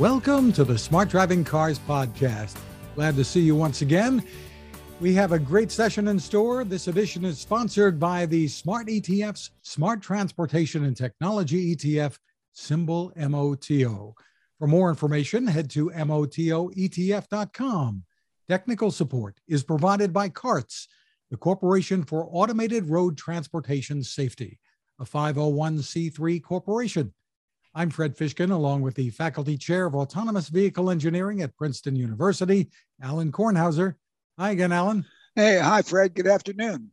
Welcome to the Smart Driving Cars podcast. Glad to see you once again. We have a great session in store. This edition is sponsored by the Smart ETF's Smart Transportation and Technology ETF, symbol MOTO. For more information, head to MOTOETF.com. Technical support is provided by CARTS, the Corporation for Automated Road Transportation Safety, a 501c3 corporation. I'm Fred Fishkin, along with the Faculty Chair of Autonomous Vehicle Engineering at Princeton University, Alan Kornhauser. Hi again, Alan. Hey, hi, Fred. Good afternoon.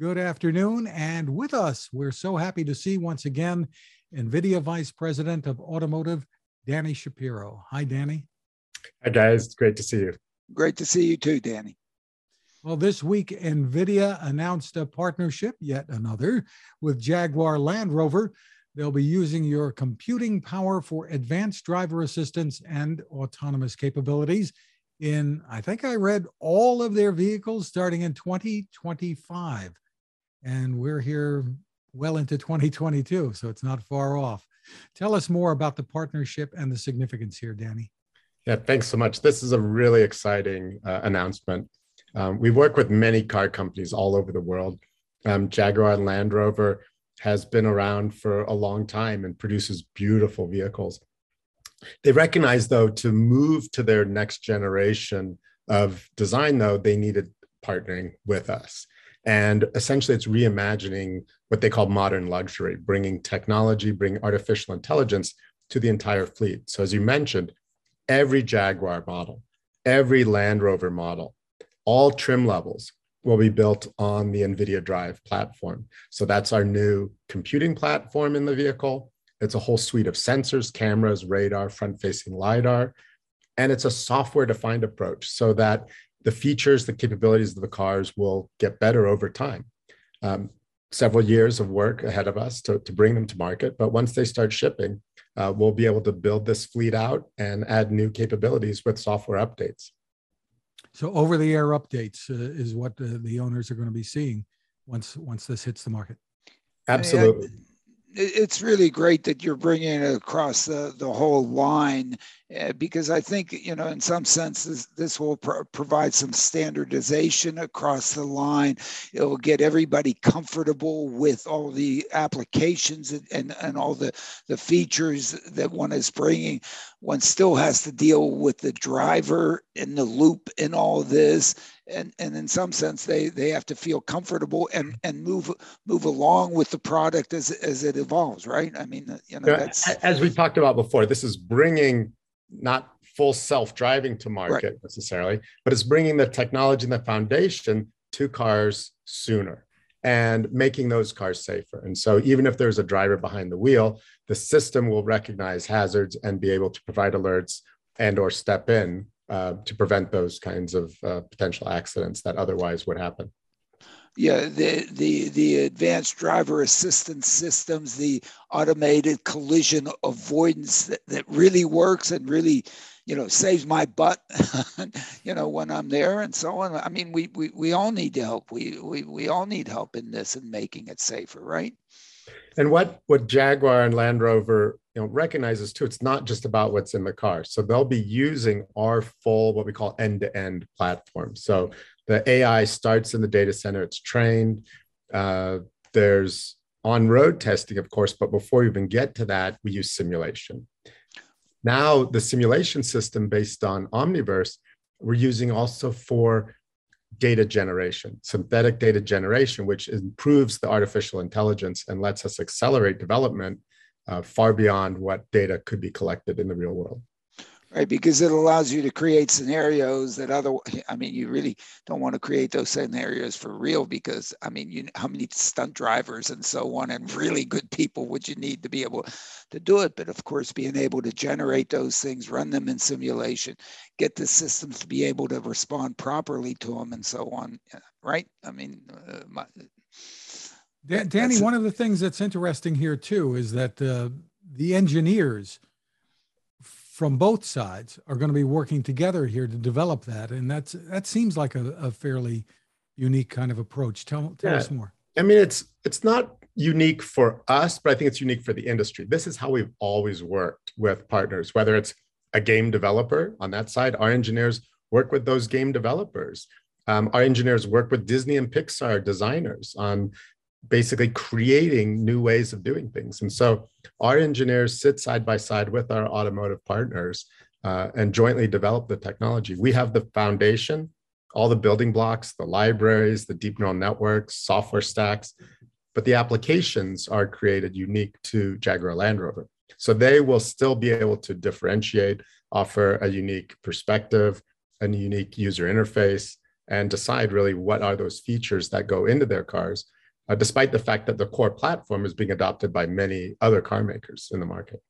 Good afternoon. And with us, we're so happy to see once again NVIDIA Vice President of Automotive, Danny Shapiro. Hi, Danny. Hi, guys. It's great to see you. Great to see you too, Danny. Well, this week, NVIDIA announced a partnership, yet another, with Jaguar Land Rover. They'll be using your computing power for advanced driver assistance and autonomous capabilities in, I think I read all of their vehicles starting in 2025. And we're here well into 2022, so it's not far off. Tell us more about the partnership and the significance here, Danny. Yeah, thanks so much. This is a really exciting uh, announcement. Um, we work with many car companies all over the world. Um, Jaguar and Land Rover has been around for a long time and produces beautiful vehicles. They recognize, though, to move to their next generation of design, though, they needed partnering with us. And essentially, it's reimagining what they call modern luxury, bringing technology, bringing artificial intelligence to the entire fleet. So, as you mentioned, every Jaguar model, every Land Rover model, all trim levels will be built on the NVIDIA Drive platform. So, that's our new computing platform in the vehicle. It's a whole suite of sensors, cameras, radar, front facing LiDAR. And it's a software defined approach so that the features, the capabilities of the cars will get better over time. Um, several years of work ahead of us to, to bring them to market. But once they start shipping, uh, we'll be able to build this fleet out and add new capabilities with software updates. So over the air updates uh, is what uh, the owners are going to be seeing once once this hits the market. Absolutely it's really great that you're bringing it across the, the whole line uh, because I think, you know, in some senses, this will pro- provide some standardization across the line. It will get everybody comfortable with all the applications and, and, and all the, the features that one is bringing. One still has to deal with the driver in the loop in all this and and in some sense they they have to feel comfortable and and move move along with the product as as it evolves right i mean you know that's as we talked about before this is bringing not full self-driving to market right. necessarily but it's bringing the technology and the foundation to cars sooner and making those cars safer and so even if there's a driver behind the wheel the system will recognize hazards and be able to provide alerts and or step in uh, to prevent those kinds of uh, potential accidents that otherwise would happen. Yeah, the, the, the advanced driver assistance systems, the automated collision avoidance that, that really works and really, you know, saves my butt, you know, when I'm there and so on. I mean, we, we, we all need help. We, we, we all need help in this and making it safer, right? And what, what Jaguar and Land Rover you know recognizes too it's not just about what's in the car. So they'll be using our full what we call end-to-end platform. So the ai starts in the data center it's trained. Uh, there's on-road testing of course but before we even get to that we use simulation. Now the simulation system based on omniverse we're using also for data generation synthetic data generation which improves the artificial intelligence and lets us accelerate development uh, far beyond what data could be collected in the real world. Right, because it allows you to create scenarios that other. I mean, you really don't want to create those scenarios for real because I mean, you how many stunt drivers and so on, and really good people would you need to be able to do it? But of course, being able to generate those things, run them in simulation, get the systems to be able to respond properly to them, and so on. Right? I mean, uh, my, Dan, Danny, one of the things that's interesting here too is that uh, the engineers from both sides are going to be working together here to develop that, and that's that seems like a, a fairly unique kind of approach. Tell, tell yeah. us more. I mean, it's it's not unique for us, but I think it's unique for the industry. This is how we've always worked with partners, whether it's a game developer on that side. Our engineers work with those game developers. Um, our engineers work with Disney and Pixar designers on basically creating new ways of doing things. And so our engineers sit side by side with our automotive partners uh, and jointly develop the technology. We have the foundation, all the building blocks, the libraries, the deep neural networks, software stacks, but the applications are created unique to Jaguar Land Rover. So they will still be able to differentiate, offer a unique perspective, a unique user interface, and decide really what are those features that go into their cars, uh, despite the fact that the core platform is being adopted by many other car makers in the market.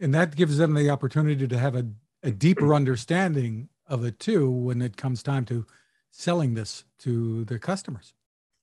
And that gives them the opportunity to have a, a deeper understanding of it too when it comes time to selling this to their customers.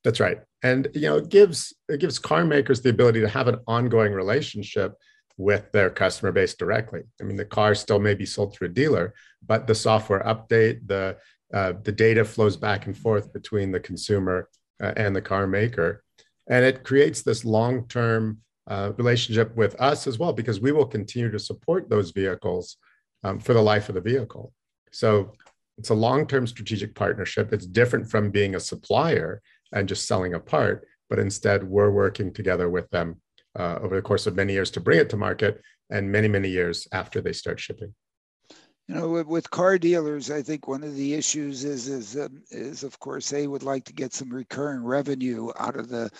That's right. And you know, it gives it gives car makers the ability to have an ongoing relationship with their customer base directly. I mean, the car still may be sold through a dealer, but the software update, the uh, the data flows back and forth between the consumer uh, and the car maker, and it creates this long-term uh, relationship with us as well because we will continue to support those vehicles um, for the life of the vehicle. So it's a long-term strategic partnership. It's different from being a supplier and just selling a part, but instead we're working together with them uh, over the course of many years to bring it to market and many, many years after they start shipping. You know, with, with car dealers, I think one of the issues is is um, is of course they would like to get some recurring revenue out of the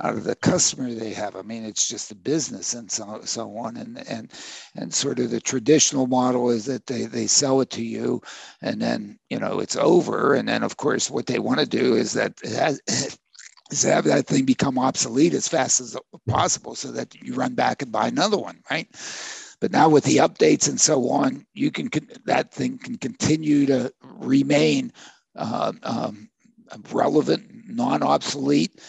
out of the customer they have. I mean, it's just a business and so so on, and and and sort of the traditional model is that they they sell it to you, and then you know it's over, and then of course what they want to do is that is have that thing become obsolete as fast as possible so that you run back and buy another one, right? But now with the updates and so on, you can that thing can continue to remain uh, um, relevant, non-obsolete.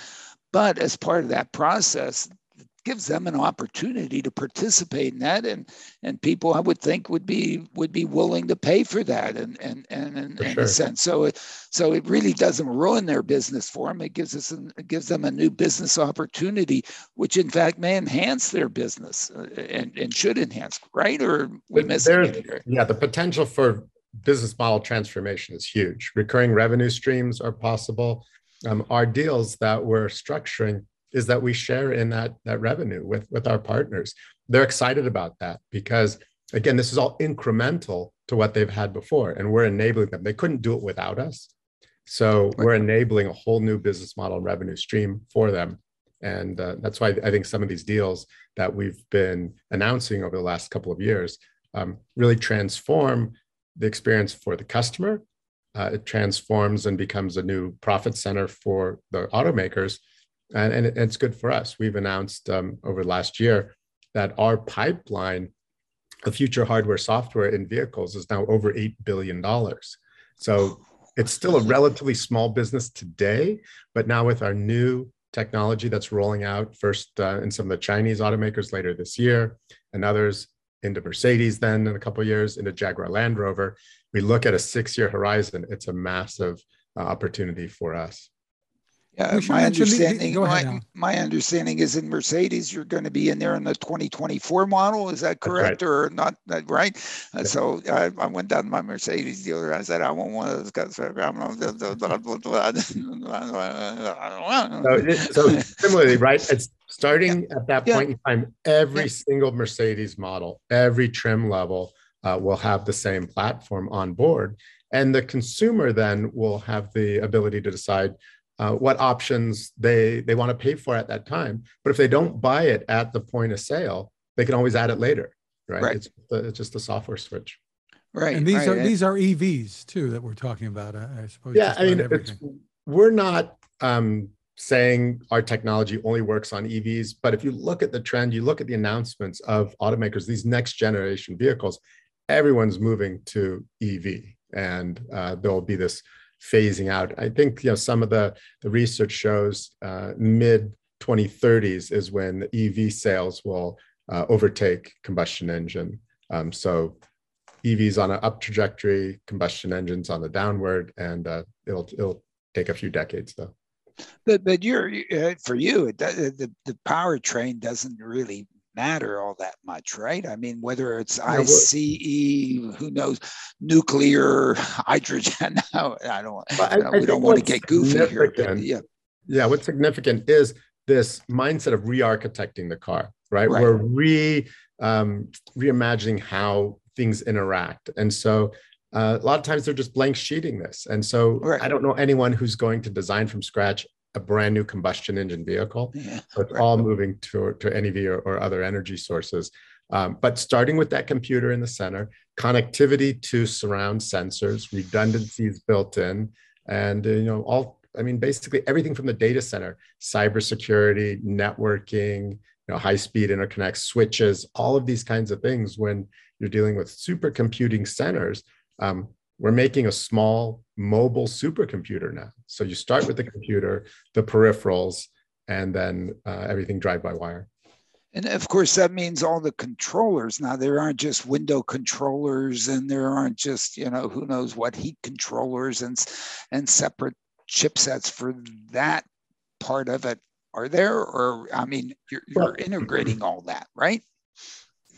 But as part of that process, gives them an opportunity to participate in that and and people I would think would be would be willing to pay for that and and and, and in sure. a sense. So it so it really doesn't ruin their business for them it gives us an, it gives them a new business opportunity which in fact may enhance their business uh, and, and should enhance right? Or we miss it yeah the potential for business model transformation is huge. Recurring revenue streams are possible. Um, our deals that we're structuring is that we share in that that revenue with with our partners. They're excited about that because again this is all incremental to what they've had before and we're enabling them. They couldn't do it without us. So right. we're enabling a whole new business model and revenue stream for them. And uh, that's why i think some of these deals that we've been announcing over the last couple of years um, really transform the experience for the customer. Uh, it transforms and becomes a new profit center for the automakers and, and it's good for us. We've announced um, over last year that our pipeline of future hardware software in vehicles is now over $8 billion. So it's still a relatively small business today, but now with our new technology that's rolling out first uh, in some of the Chinese automakers later this year and others into Mercedes then in a couple years into Jaguar Land Rover, we look at a six year horizon. It's a massive uh, opportunity for us. Yeah, my understanding, my, my, understanding is in Mercedes, you're going to be in there in the 2024 model. Is that correct right. or not? That right? Uh, So I, I, went down to my Mercedes dealer. I said, I want one of those guys. so, so similarly, right? It's starting yeah. at that point yeah. in time. Every yeah. single Mercedes model, every trim level uh, will have the same platform on board, and the consumer then will have the ability to decide uh, what options they they want to pay for at that time. But if they don't buy it at the point of sale, they can always add it later, right? right. It's, it's just a software switch. Right. And these right. are these are EVs too that we're talking about. I, I suppose. Yeah, I mean, we're not um, saying our technology only works on EVs, but if you look at the trend, you look at the announcements of automakers, these next generation vehicles, everyone's moving to EV, and uh, there will be this phasing out. I think you know some of the the research shows uh, mid 2030s is when EV sales will uh, overtake combustion engine. Um, so EVs on an up trajectory, combustion engines on the downward, and uh, it'll it'll take a few decades though. But but you're uh, for you the the, the powertrain doesn't really matter all that much, right? I mean, whether it's ICE, who knows, nuclear, hydrogen. I don't. I, I we don't want to get goofy here. But yeah. Yeah. What's significant is this mindset of re-architecting the car, right? right. We're re um, reimagining how things interact, and so uh, a lot of times they're just blank sheeting this. And so right. I don't know anyone who's going to design from scratch a brand new combustion engine vehicle. Yeah, so it's right. all moving to, to NEV or, or other energy sources. Um, but starting with that computer in the center, connectivity to surround sensors, redundancies built in, and uh, you know all. I mean, basically everything from the data center, cybersecurity, networking, you know, high-speed interconnect switches, all of these kinds of things. When you're dealing with supercomputing centers, um, we're making a small mobile supercomputer now. So you start with the computer, the peripherals, and then uh, everything drive by wire. And of course, that means all the controllers. Now, there aren't just window controllers, and there aren't just you know who knows what heat controllers and and separate chipsets for that part of it. Are there, or I mean, you're, you're integrating all that, right?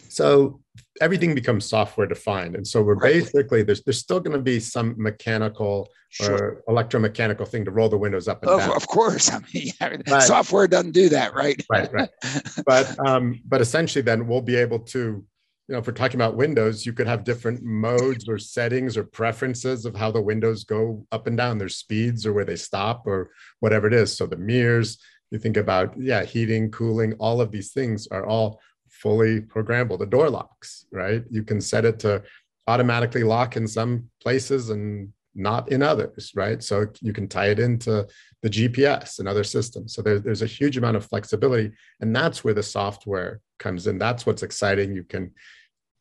So everything becomes software defined. And so we're right. basically, there's, there's still going to be some mechanical sure. or electromechanical thing to roll the windows up and of, down. Of course. I mean, but, software doesn't do that, right? Right, right. but, um, but essentially then we'll be able to, you know, if we're talking about windows, you could have different modes or settings or preferences of how the windows go up and down, their speeds or where they stop or whatever it is. So the mirrors, you think about, yeah, heating, cooling, all of these things are all fully programmable. The door locks, right? You can set it to automatically lock in some places and not in others, right? So you can tie it into the GPS and other systems. So there, there's a huge amount of flexibility, and that's where the software comes in. That's what's exciting. You can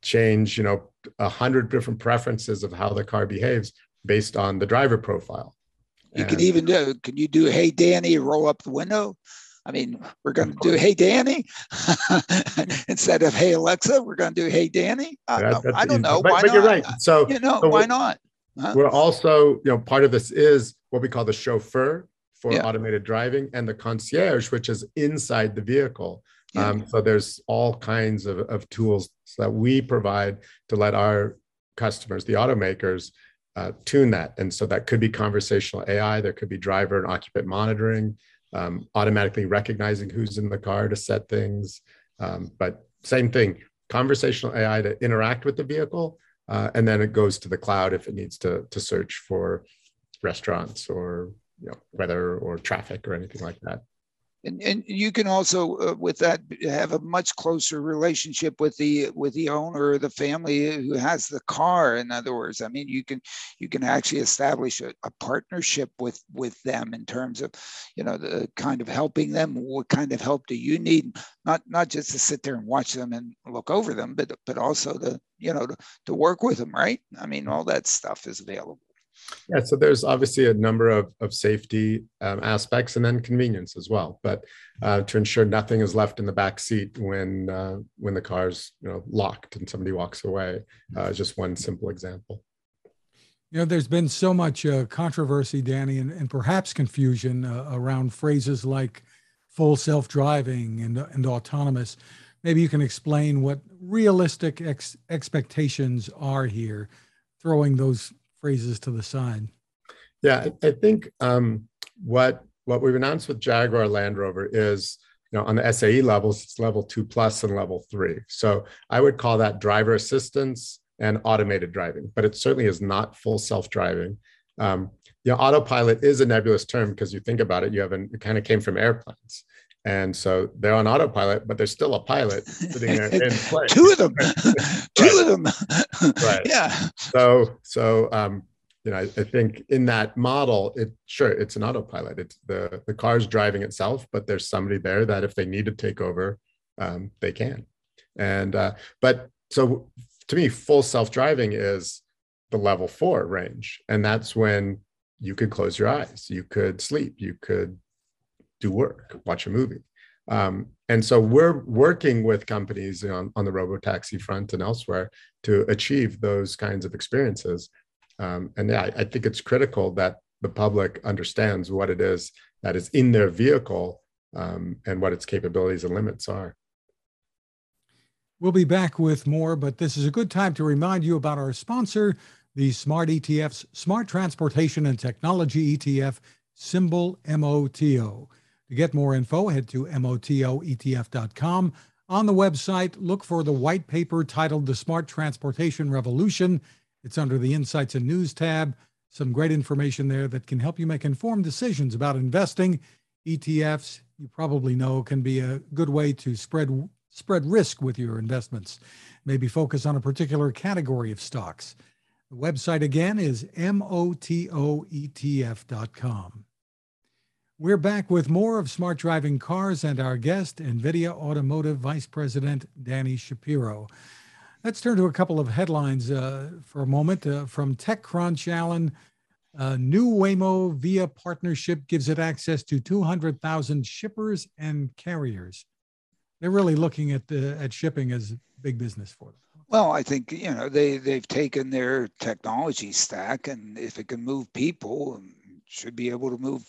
change, you know, a hundred different preferences of how the car behaves based on the driver profile. You and, can even do. Can you do, "Hey Danny, roll up the window"? I mean, we're going to do Hey Danny instead of Hey Alexa. We're going to do Hey Danny. Uh, I don't know. But, why but not? you're right. So you know so why not? Huh? We're also, you know, part of this is what we call the chauffeur for yeah. automated driving and the concierge, which is inside the vehicle. Yeah. Um, so there's all kinds of, of tools that we provide to let our customers, the automakers, uh, tune that. And so that could be conversational AI, there could be driver and occupant monitoring um, automatically recognizing who's in the car to set things. Um, but same thing, conversational AI to interact with the vehicle, uh, and then it goes to the cloud if it needs to to search for restaurants or you know, weather or traffic or anything like that and, and you can also uh, with that have a much closer relationship with the with the owner or the family who has the car in other words. I mean you can you can actually establish a, a partnership with with them in terms of you know the kind of helping them what kind of help do you need? Not not just to sit there and watch them and look over them but but also to you know to, to work with them right? I mean all that stuff is available yeah, so there's obviously a number of, of safety um, aspects and then convenience as well. But uh, to ensure nothing is left in the back seat when uh, when the car's you know locked and somebody walks away, uh, just one simple example. You know, there's been so much uh, controversy, Danny, and, and perhaps confusion uh, around phrases like full self-driving and, and autonomous. Maybe you can explain what realistic ex- expectations are here, throwing those phrases to the side. Yeah, I think um, what what we've announced with Jaguar Land Rover is, you know, on the SAE levels, it's level two plus and level three. So I would call that driver assistance and automated driving, but it certainly is not full self-driving. Um, you know, autopilot is a nebulous term because you think about it, you have an, it kind of came from airplanes. And so they're on autopilot, but there's still a pilot sitting there in place. Two of them, two of them. right. Yeah. So, so, um, you know, I, I, think in that model, it sure it's an autopilot. It's the the car's driving itself, but there's somebody there that if they need to take over, um, they can. And uh, but so to me, full self driving is the level four range, and that's when you could close your eyes, you could sleep, you could do work, watch a movie. Um, and so we're working with companies on, on the robotaxi front and elsewhere to achieve those kinds of experiences. Um, and yeah, I, I think it's critical that the public understands what it is that is in their vehicle um, and what its capabilities and limits are. We'll be back with more, but this is a good time to remind you about our sponsor, the Smart ETF's Smart Transportation and Technology ETF, symbol MOTO. To get more info, head to MOTOETF.com. On the website, look for the white paper titled The Smart Transportation Revolution. It's under the Insights and News tab. Some great information there that can help you make informed decisions about investing. ETFs, you probably know, can be a good way to spread spread risk with your investments. Maybe focus on a particular category of stocks. The website again is motoetf.com. We're back with more of Smart Driving Cars and our guest, NVIDIA Automotive Vice President Danny Shapiro. Let's turn to a couple of headlines uh, for a moment uh, from TechCrunch. Alan, uh, new Waymo Via partnership gives it access to 200,000 shippers and carriers. They're really looking at the, at shipping as big business for them. Well, I think you know they they've taken their technology stack, and if it can move people, should be able to move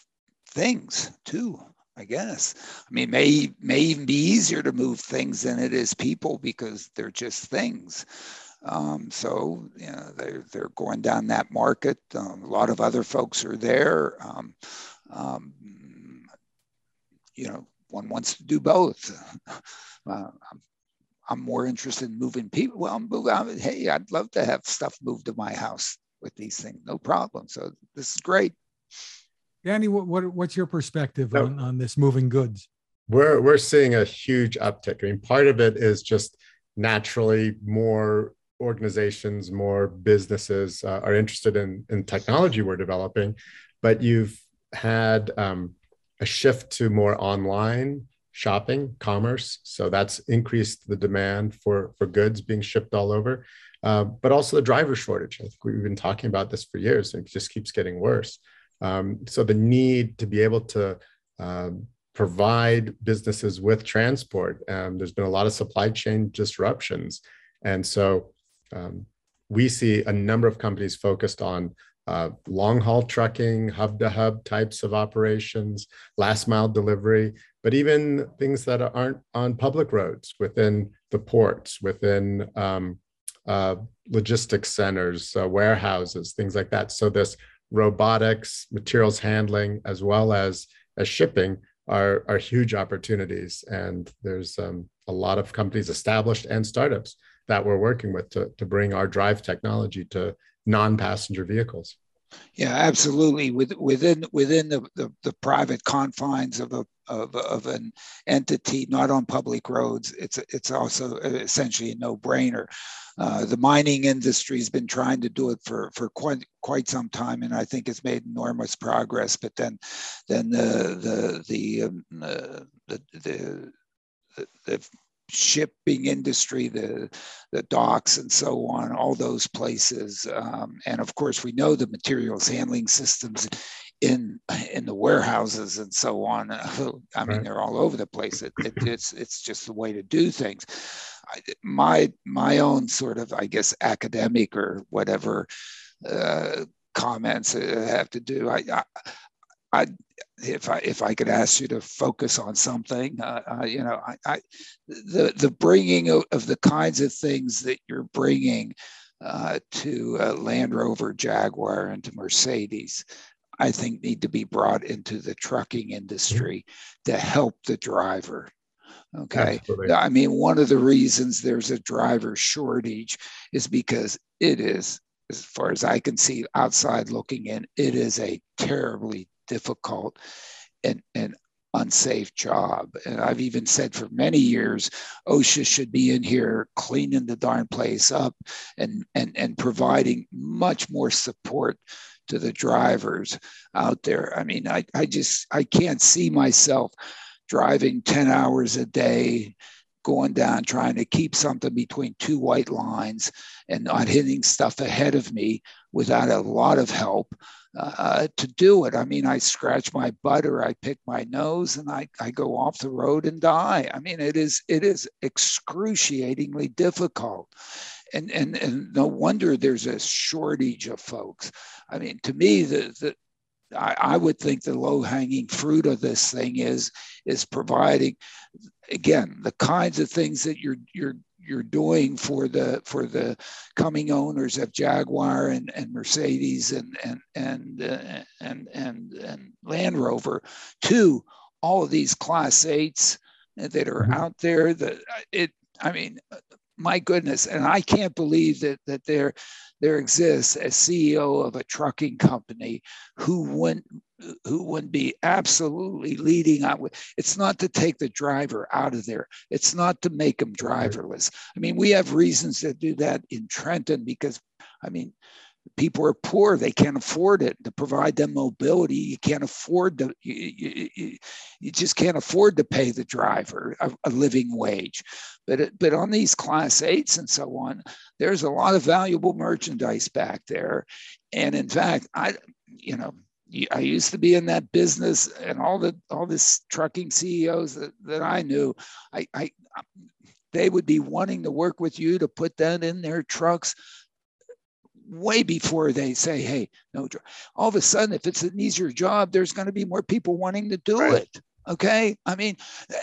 things too. I guess. I mean, may may even be easier to move things than it is people because they're just things. Um, so you know they're they're going down that market. Um, a lot of other folks are there. Um, um you know, one wants to do both. Uh, I'm, I'm, more interested in moving people. Well, I'm moving. Hey, I'd love to have stuff moved to my house with these things. No problem. So this is great. Danny, what, what what's your perspective no, on, on this moving goods? We're we're seeing a huge uptick. I mean, part of it is just naturally more organizations, more businesses uh, are interested in in technology we're developing, but you've had um, a shift to more online shopping, commerce. So that's increased the demand for for goods being shipped all over. Uh, but also the driver shortage. I think we've been talking about this for years, and it just keeps getting worse. Um, so the need to be able to um, provide businesses with transport. Um, there's been a lot of supply chain disruptions. And so um, we see a number of companies focused on uh, long haul trucking, hub to hub types of operations, last mile delivery, but even things that aren't on public roads within the ports, within um, uh, logistics centers, uh, warehouses, things like that. So this robotics, materials handling, as well as as shipping are are huge opportunities. And there's um, a lot of companies, established and startups, that we're working with to to bring our drive technology to non-passenger vehicles. Yeah, absolutely. With, within within the, the, the, private confines of a of, of an entity, not on public roads, it's it's also essentially a no brainer. Uh, the mining industry has been trying to do it for, for quite quite some time, and I think it's made enormous progress. But then, then the the the um, uh, the, the, the, the shipping industry, the the docks and so on, all those places, um, and of course we know the materials handling systems in in the warehouses and so on. I mean, right. they're all over the place. It, it, it's it's just the way to do things. I, my my own sort of, I guess, academic or whatever uh, comments have to do. I, I, I, if I if I could ask you to focus on something, uh, uh, you know, I, I, the the bringing of, of, the kinds of things that you're bringing uh, to Land Rover, Jaguar, and to Mercedes, I think need to be brought into the trucking industry to help the driver. Okay. Absolutely. I mean, one of the reasons there's a driver shortage is because it is, as far as I can see outside looking in, it is a terribly difficult and, and unsafe job. And I've even said for many years, OSHA should be in here cleaning the darn place up and, and, and providing much more support to the drivers out there. I mean, I, I just I can't see myself driving 10 hours a day going down trying to keep something between two white lines and not hitting stuff ahead of me without a lot of help uh, to do it. I mean, I scratch my butt or I pick my nose and I, I go off the road and die. I mean, it is it is excruciatingly difficult and and and no wonder there's a shortage of folks. I mean, to me, the the I, would think the low hanging fruit of this thing is is providing again the kinds of things that you're you're you're doing for the for the coming owners of Jaguar and, and Mercedes and and and, uh, and and and Land Rover to all of these class eights that are mm-hmm. out there that it I mean my goodness and I can't believe that that there there exists a CEO of a trucking company who went who would be absolutely leading out with it's not to take the driver out of there. It's not to make them driverless. I mean we have reasons to do that in trenton because i mean people are poor. They can't afford it to provide them mobility. You can't afford to you, you, you just can't afford to pay the driver a, a living wage. But but on these class eights and so on there's a lot of valuable merchandise back there. And in fact i you know I used to be in that business, and all the all this trucking CEOs that, that I knew, I, I they would be wanting to work with you to put that in their trucks way before they say, "Hey, no." All of a sudden, if it's an easier job, there's going to be more people wanting to do right. it. Okay, I mean,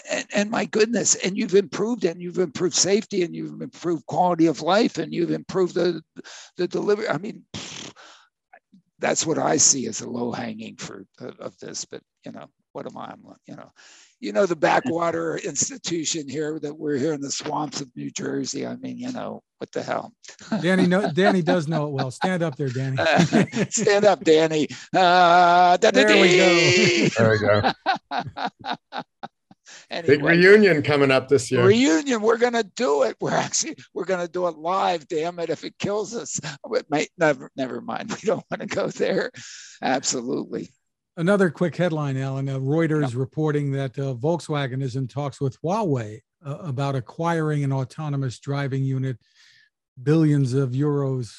and, and my goodness, and you've improved, and you've improved safety, and you've improved quality of life, and you've improved the the delivery. I mean. Pfft, that's what I see as a low hanging fruit of, of, this. But you know, what am I? You know, you know the backwater institution here that we're here in the swamps of New Jersey. I mean, you know, what the hell? Danny, no, Danny does know it well. Stand up there, Danny. stand up, Danny. Uh, there we go. There we go. Anyway, Big reunion coming up this year. Reunion, we're gonna do it. We're actually we're gonna do it live. Damn it, if it kills us, it might never. Never mind. We don't want to go there. Absolutely. Another quick headline, Alan. Uh, Reuters reporting that uh, Volkswagen is in talks with Huawei uh, about acquiring an autonomous driving unit. Billions of euros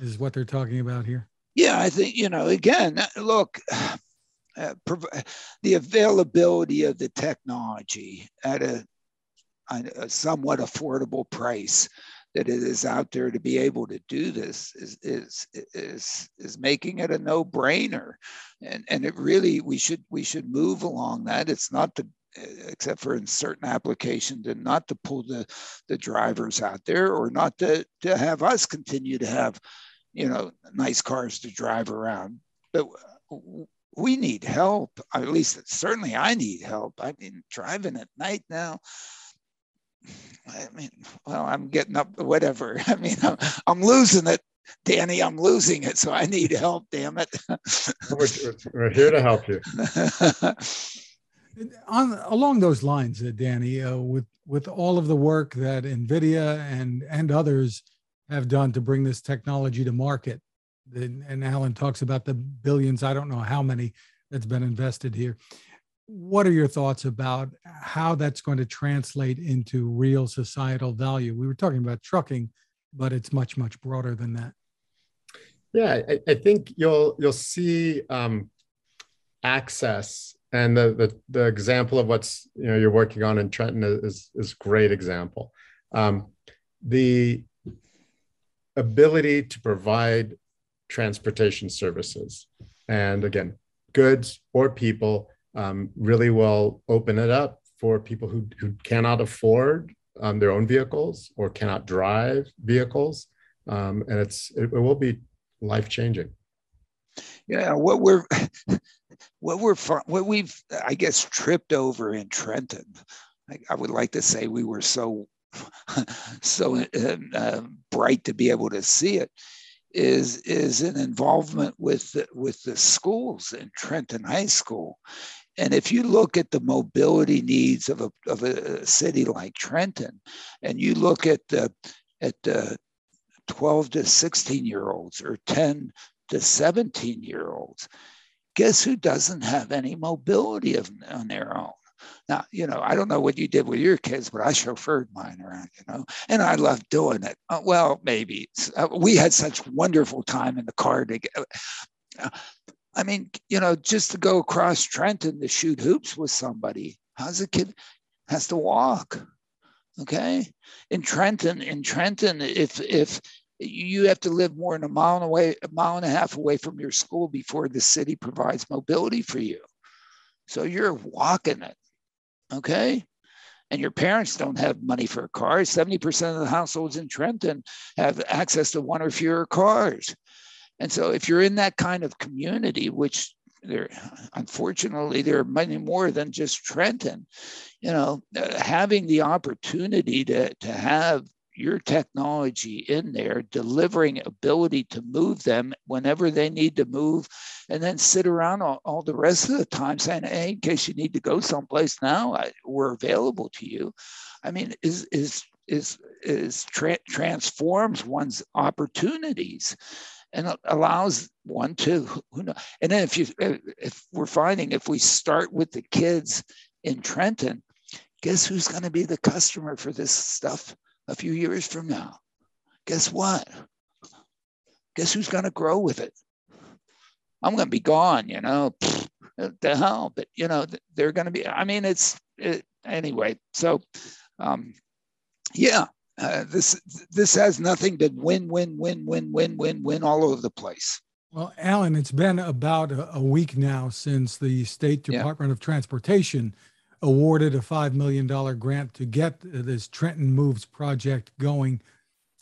is what they're talking about here. Yeah, I think you know. Again, look uh, prov- the availability of the technology at a, a, somewhat affordable price that it is out there to be able to do this is is is is making it a no-brainer. And and it really we should we should move along that. It's not to except for in certain applications and not to pull the the drivers out there or not to to have us continue to have you know nice cars to drive around. But we need help. At least certainly I need help. I mean, driving at night now. I mean, well, I'm getting up, whatever. I mean, I'm, I'm losing it, Danny. I'm losing it, so I need help. Damn it. we're, we're here to help you. On along those lines, uh, Danny, uh, with with all of the work that NVIDIA and and others have done to bring this technology to market, and Alan talks about the billions, I don't know how many that's been invested here. What are your thoughts about how that's going to translate into real societal value? We were talking about trucking, but it's much, much broader than that. Yeah, I, I think you'll you'll see um, access and the, the, the example of what's you know you're working on in Trenton is is great example. Um, the ability to provide transportation services. And again, goods or people um, really will open it up for people who, who cannot afford um, their own vehicles or cannot drive vehicles. Um, and it's it, it will be life changing. Yeah, what we're what we're what we've I guess tripped over in Trenton. I, I would like to say we were so so uh, uh, bright to be able to see it is is an involvement with the, with the schools in Trenton High School. And if you look at the mobility needs of a, of a city like Trenton, and you look at the at the 12 to 16 year olds or 10 to 17 year olds, guess who doesn't have any mobility of, on their own? Now, you know, I don't know what you did with your kids, but I chauffeured mine around, you know, and I loved doing it. Uh, well, maybe uh, we had such wonderful time in the car together. Uh, I mean, you know, just to go across Trenton to shoot hoops with somebody. How's a kid has to walk? Okay, in Trenton, in Trenton, if if you have to live more than a mile away, a mile and a half away from your school before the city provides mobility for you. So you're walking it. Okay. and your parents don't have money for a car. 70% of the households in Trenton have access to one or fewer cars. And so if you're in that kind of community, which there unfortunately there are many more than just Trenton, you know, uh, having the opportunity to, to have your technology in there, delivering ability to move them whenever they need to move, and then sit around all, all the rest of the time saying, "Hey, in case you need to go someplace now, I, we're available to you." I mean, is is is is tra- transforms one's opportunities and allows one to who know and then if you if we're finding if we start with the kids in trenton guess who's going to be the customer for this stuff a few years from now. Guess what? Guess who's going to grow with it? I'm going to be gone, you know. the hell, but you know they're going to be. I mean, it's it, anyway. So, um, yeah, uh, this this has nothing but win, win, win, win, win, win, win all over the place. Well, Alan, it's been about a, a week now since the State Department yeah. of Transportation awarded a $5 million grant to get this Trenton Moves project going.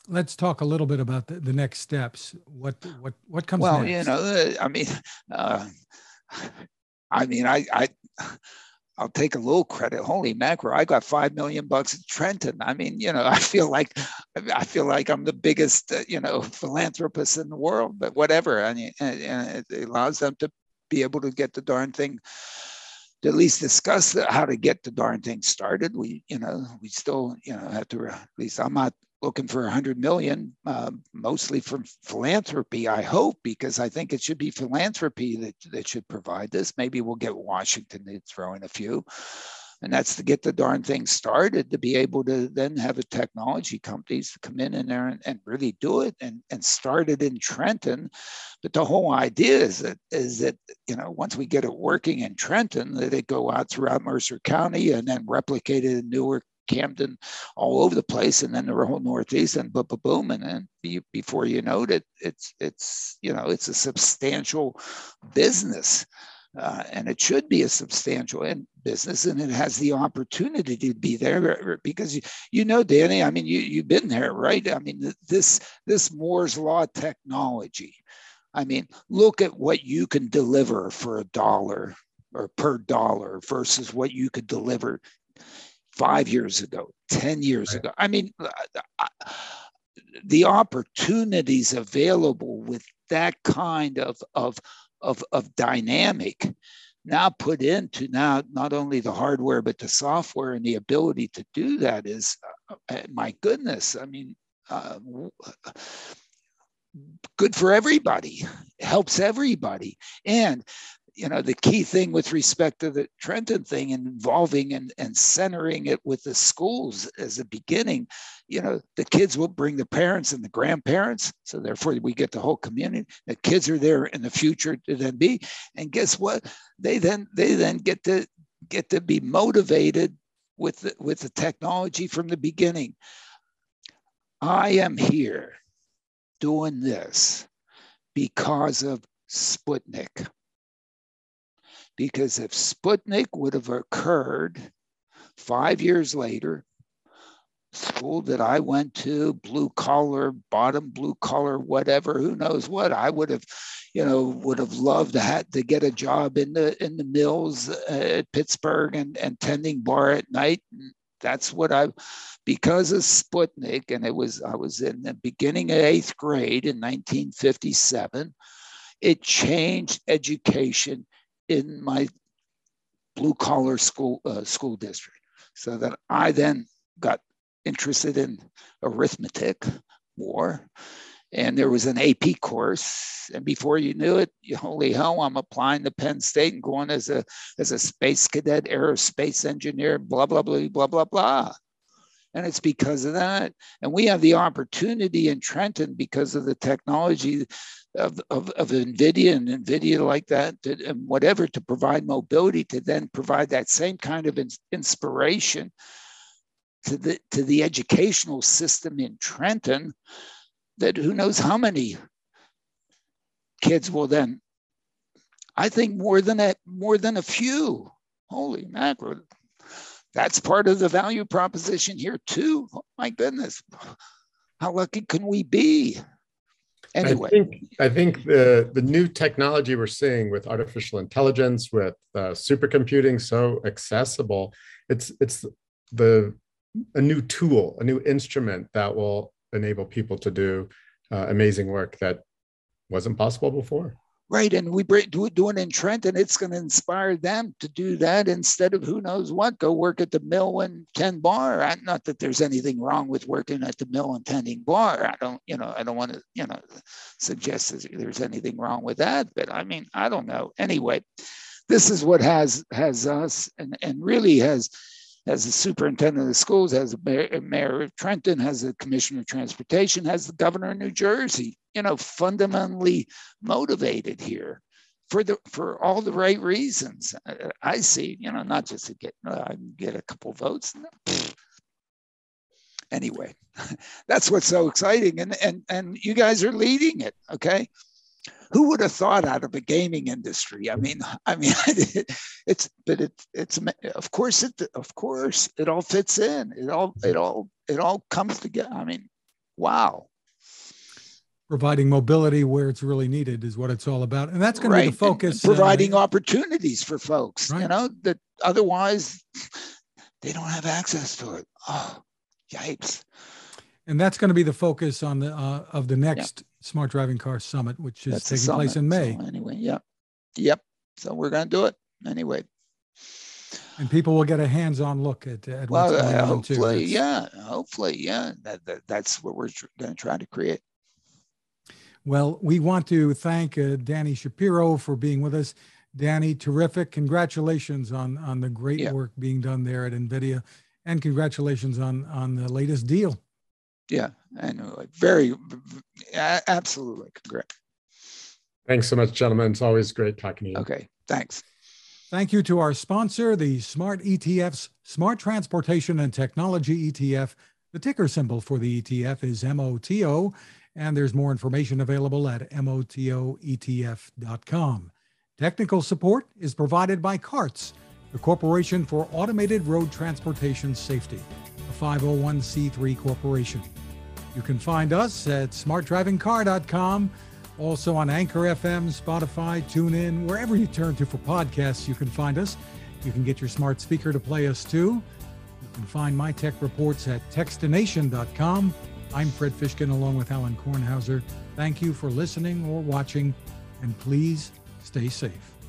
Let's talk a little bit about the, the next steps. What, what, what comes well, next? you know, I mean, uh, I mean, I, I, I'll take a little credit. Holy macro! I got five million bucks at Trenton. I mean, you know, I feel like I feel like I'm the biggest, uh, you know, philanthropist in the world. But whatever. I mean, and, and it allows them to be able to get the darn thing to at least discuss the, how to get the darn thing started. We, you know, we still, you know, have to, at least I'm not looking for hundred million, uh, mostly from philanthropy, I hope, because I think it should be philanthropy that, that should provide this. Maybe we'll get Washington to throw in a few and that's to get the darn thing started to be able to then have a technology companies come in there and, and really do it and, and start it in Trenton. But the whole idea is that is that you know once we get it working in Trenton, that it go out throughout Mercer County and then replicate it in Newark, Camden, all over the place, and then the whole Northeast, and boom, boom, boom, and then be, before you know it, it's it's you know it's a substantial business. Uh, and it should be a substantial business and it has the opportunity to be there because you, you know danny i mean you, you've been there right i mean this this moore's law technology i mean look at what you can deliver for a dollar or per dollar versus what you could deliver five years ago 10 years right. ago i mean uh, the opportunities available with that kind of of of, of dynamic now put into now not only the hardware but the software and the ability to do that is uh, uh my goodness i mean uh, good for everybody helps everybody. And you know, the key thing with respect to the Trenton thing involving and, and centering it with the schools as a beginning, you know, the kids will bring the parents and the grandparents. So therefore we get the whole community. The kids are there in the future to then be. And guess what? They then they then get to get to be motivated with the, with the technology from the beginning. I am here doing this because of Sputnik because if Sputnik would have occurred five years later, school that I went to, blue collar, bottom blue collar, whatever, who knows what, I would have, you know, would have loved to have to get a job in the in the mills uh, at Pittsburgh and, and tending bar at night. That's what I, because of Sputnik, and it was I was in the beginning of eighth grade in 1957. It changed education in my blue collar school uh, school district. So that I then got interested in arithmetic more. And there was an AP course, and before you knew it, holy hell, I'm applying to Penn State and going as a as a space cadet, aerospace engineer, blah blah blah blah blah blah. And it's because of that. And we have the opportunity in Trenton because of the technology of, of, of NVIDIA and NVIDIA like that, to, and whatever, to provide mobility, to then provide that same kind of in, inspiration to the, to the educational system in Trenton that who knows how many kids will then, I think more than a, more than a few, holy mackerel, that's part of the value proposition here too. Oh, my goodness, how lucky can we be? Anyway, I think, I think the the new technology we're seeing with artificial intelligence, with uh, supercomputing, so accessible. It's it's the a new tool, a new instrument that will enable people to do uh, amazing work that wasn't possible before. Right, and we do it in Trenton. It's going to inspire them to do that instead of who knows what. Go work at the mill and tend bar. Not that there's anything wrong with working at the mill and tending bar. I don't, you know, I don't want to, you know, suggest that there's anything wrong with that. But I mean, I don't know. Anyway, this is what has has us and and really has has the superintendent of schools, has the mayor, mayor of Trenton, has the commissioner of transportation, has the governor of New Jersey, you know, fundamentally motivated here for the for all the right reasons. I see, you know, not just to get uh, get a couple votes. Anyway, that's what's so exciting, and and and you guys are leading it. Okay, who would have thought out of a gaming industry? I mean, I mean, it's but it, it's of course it of course it all fits in. It all it all it all comes together. I mean, wow. Providing mobility where it's really needed is what it's all about, and that's going right. to be the focus. And providing uh, opportunities for folks, right. you know, that otherwise they don't have access to it. Oh, yipes! And that's going to be the focus on the uh, of the next Smart Driving Car Summit, which is That's taking place in May. So anyway, yep, yep. So we're going to do it anyway. And people will get a hands-on look at, at well, what's going uh, on hopefully, too. yeah, hopefully, yeah. That, that that's what we're tr- going to try to create. Well, we want to thank uh, Danny Shapiro for being with us. Danny, terrific! Congratulations on on the great yeah. work being done there at NVIDIA, and congratulations on on the latest deal. Yeah, I know. Very, absolutely. Correct. Thanks so much, gentlemen. It's always great talking to you. Okay, thanks. Thank you to our sponsor, the Smart ETF's Smart Transportation and Technology ETF. The ticker symbol for the ETF is MOTO, and there's more information available at MOTOETF.com. Technical support is provided by CARTS, the Corporation for Automated Road Transportation Safety, a 501c3 corporation. You can find us at smartdrivingcar.com, also on Anchor FM, Spotify, TuneIn, wherever you turn to for podcasts, you can find us. You can get your smart speaker to play us too. You can find my tech reports at techstination.com. I'm Fred Fishkin along with Alan Kornhauser. Thank you for listening or watching, and please stay safe.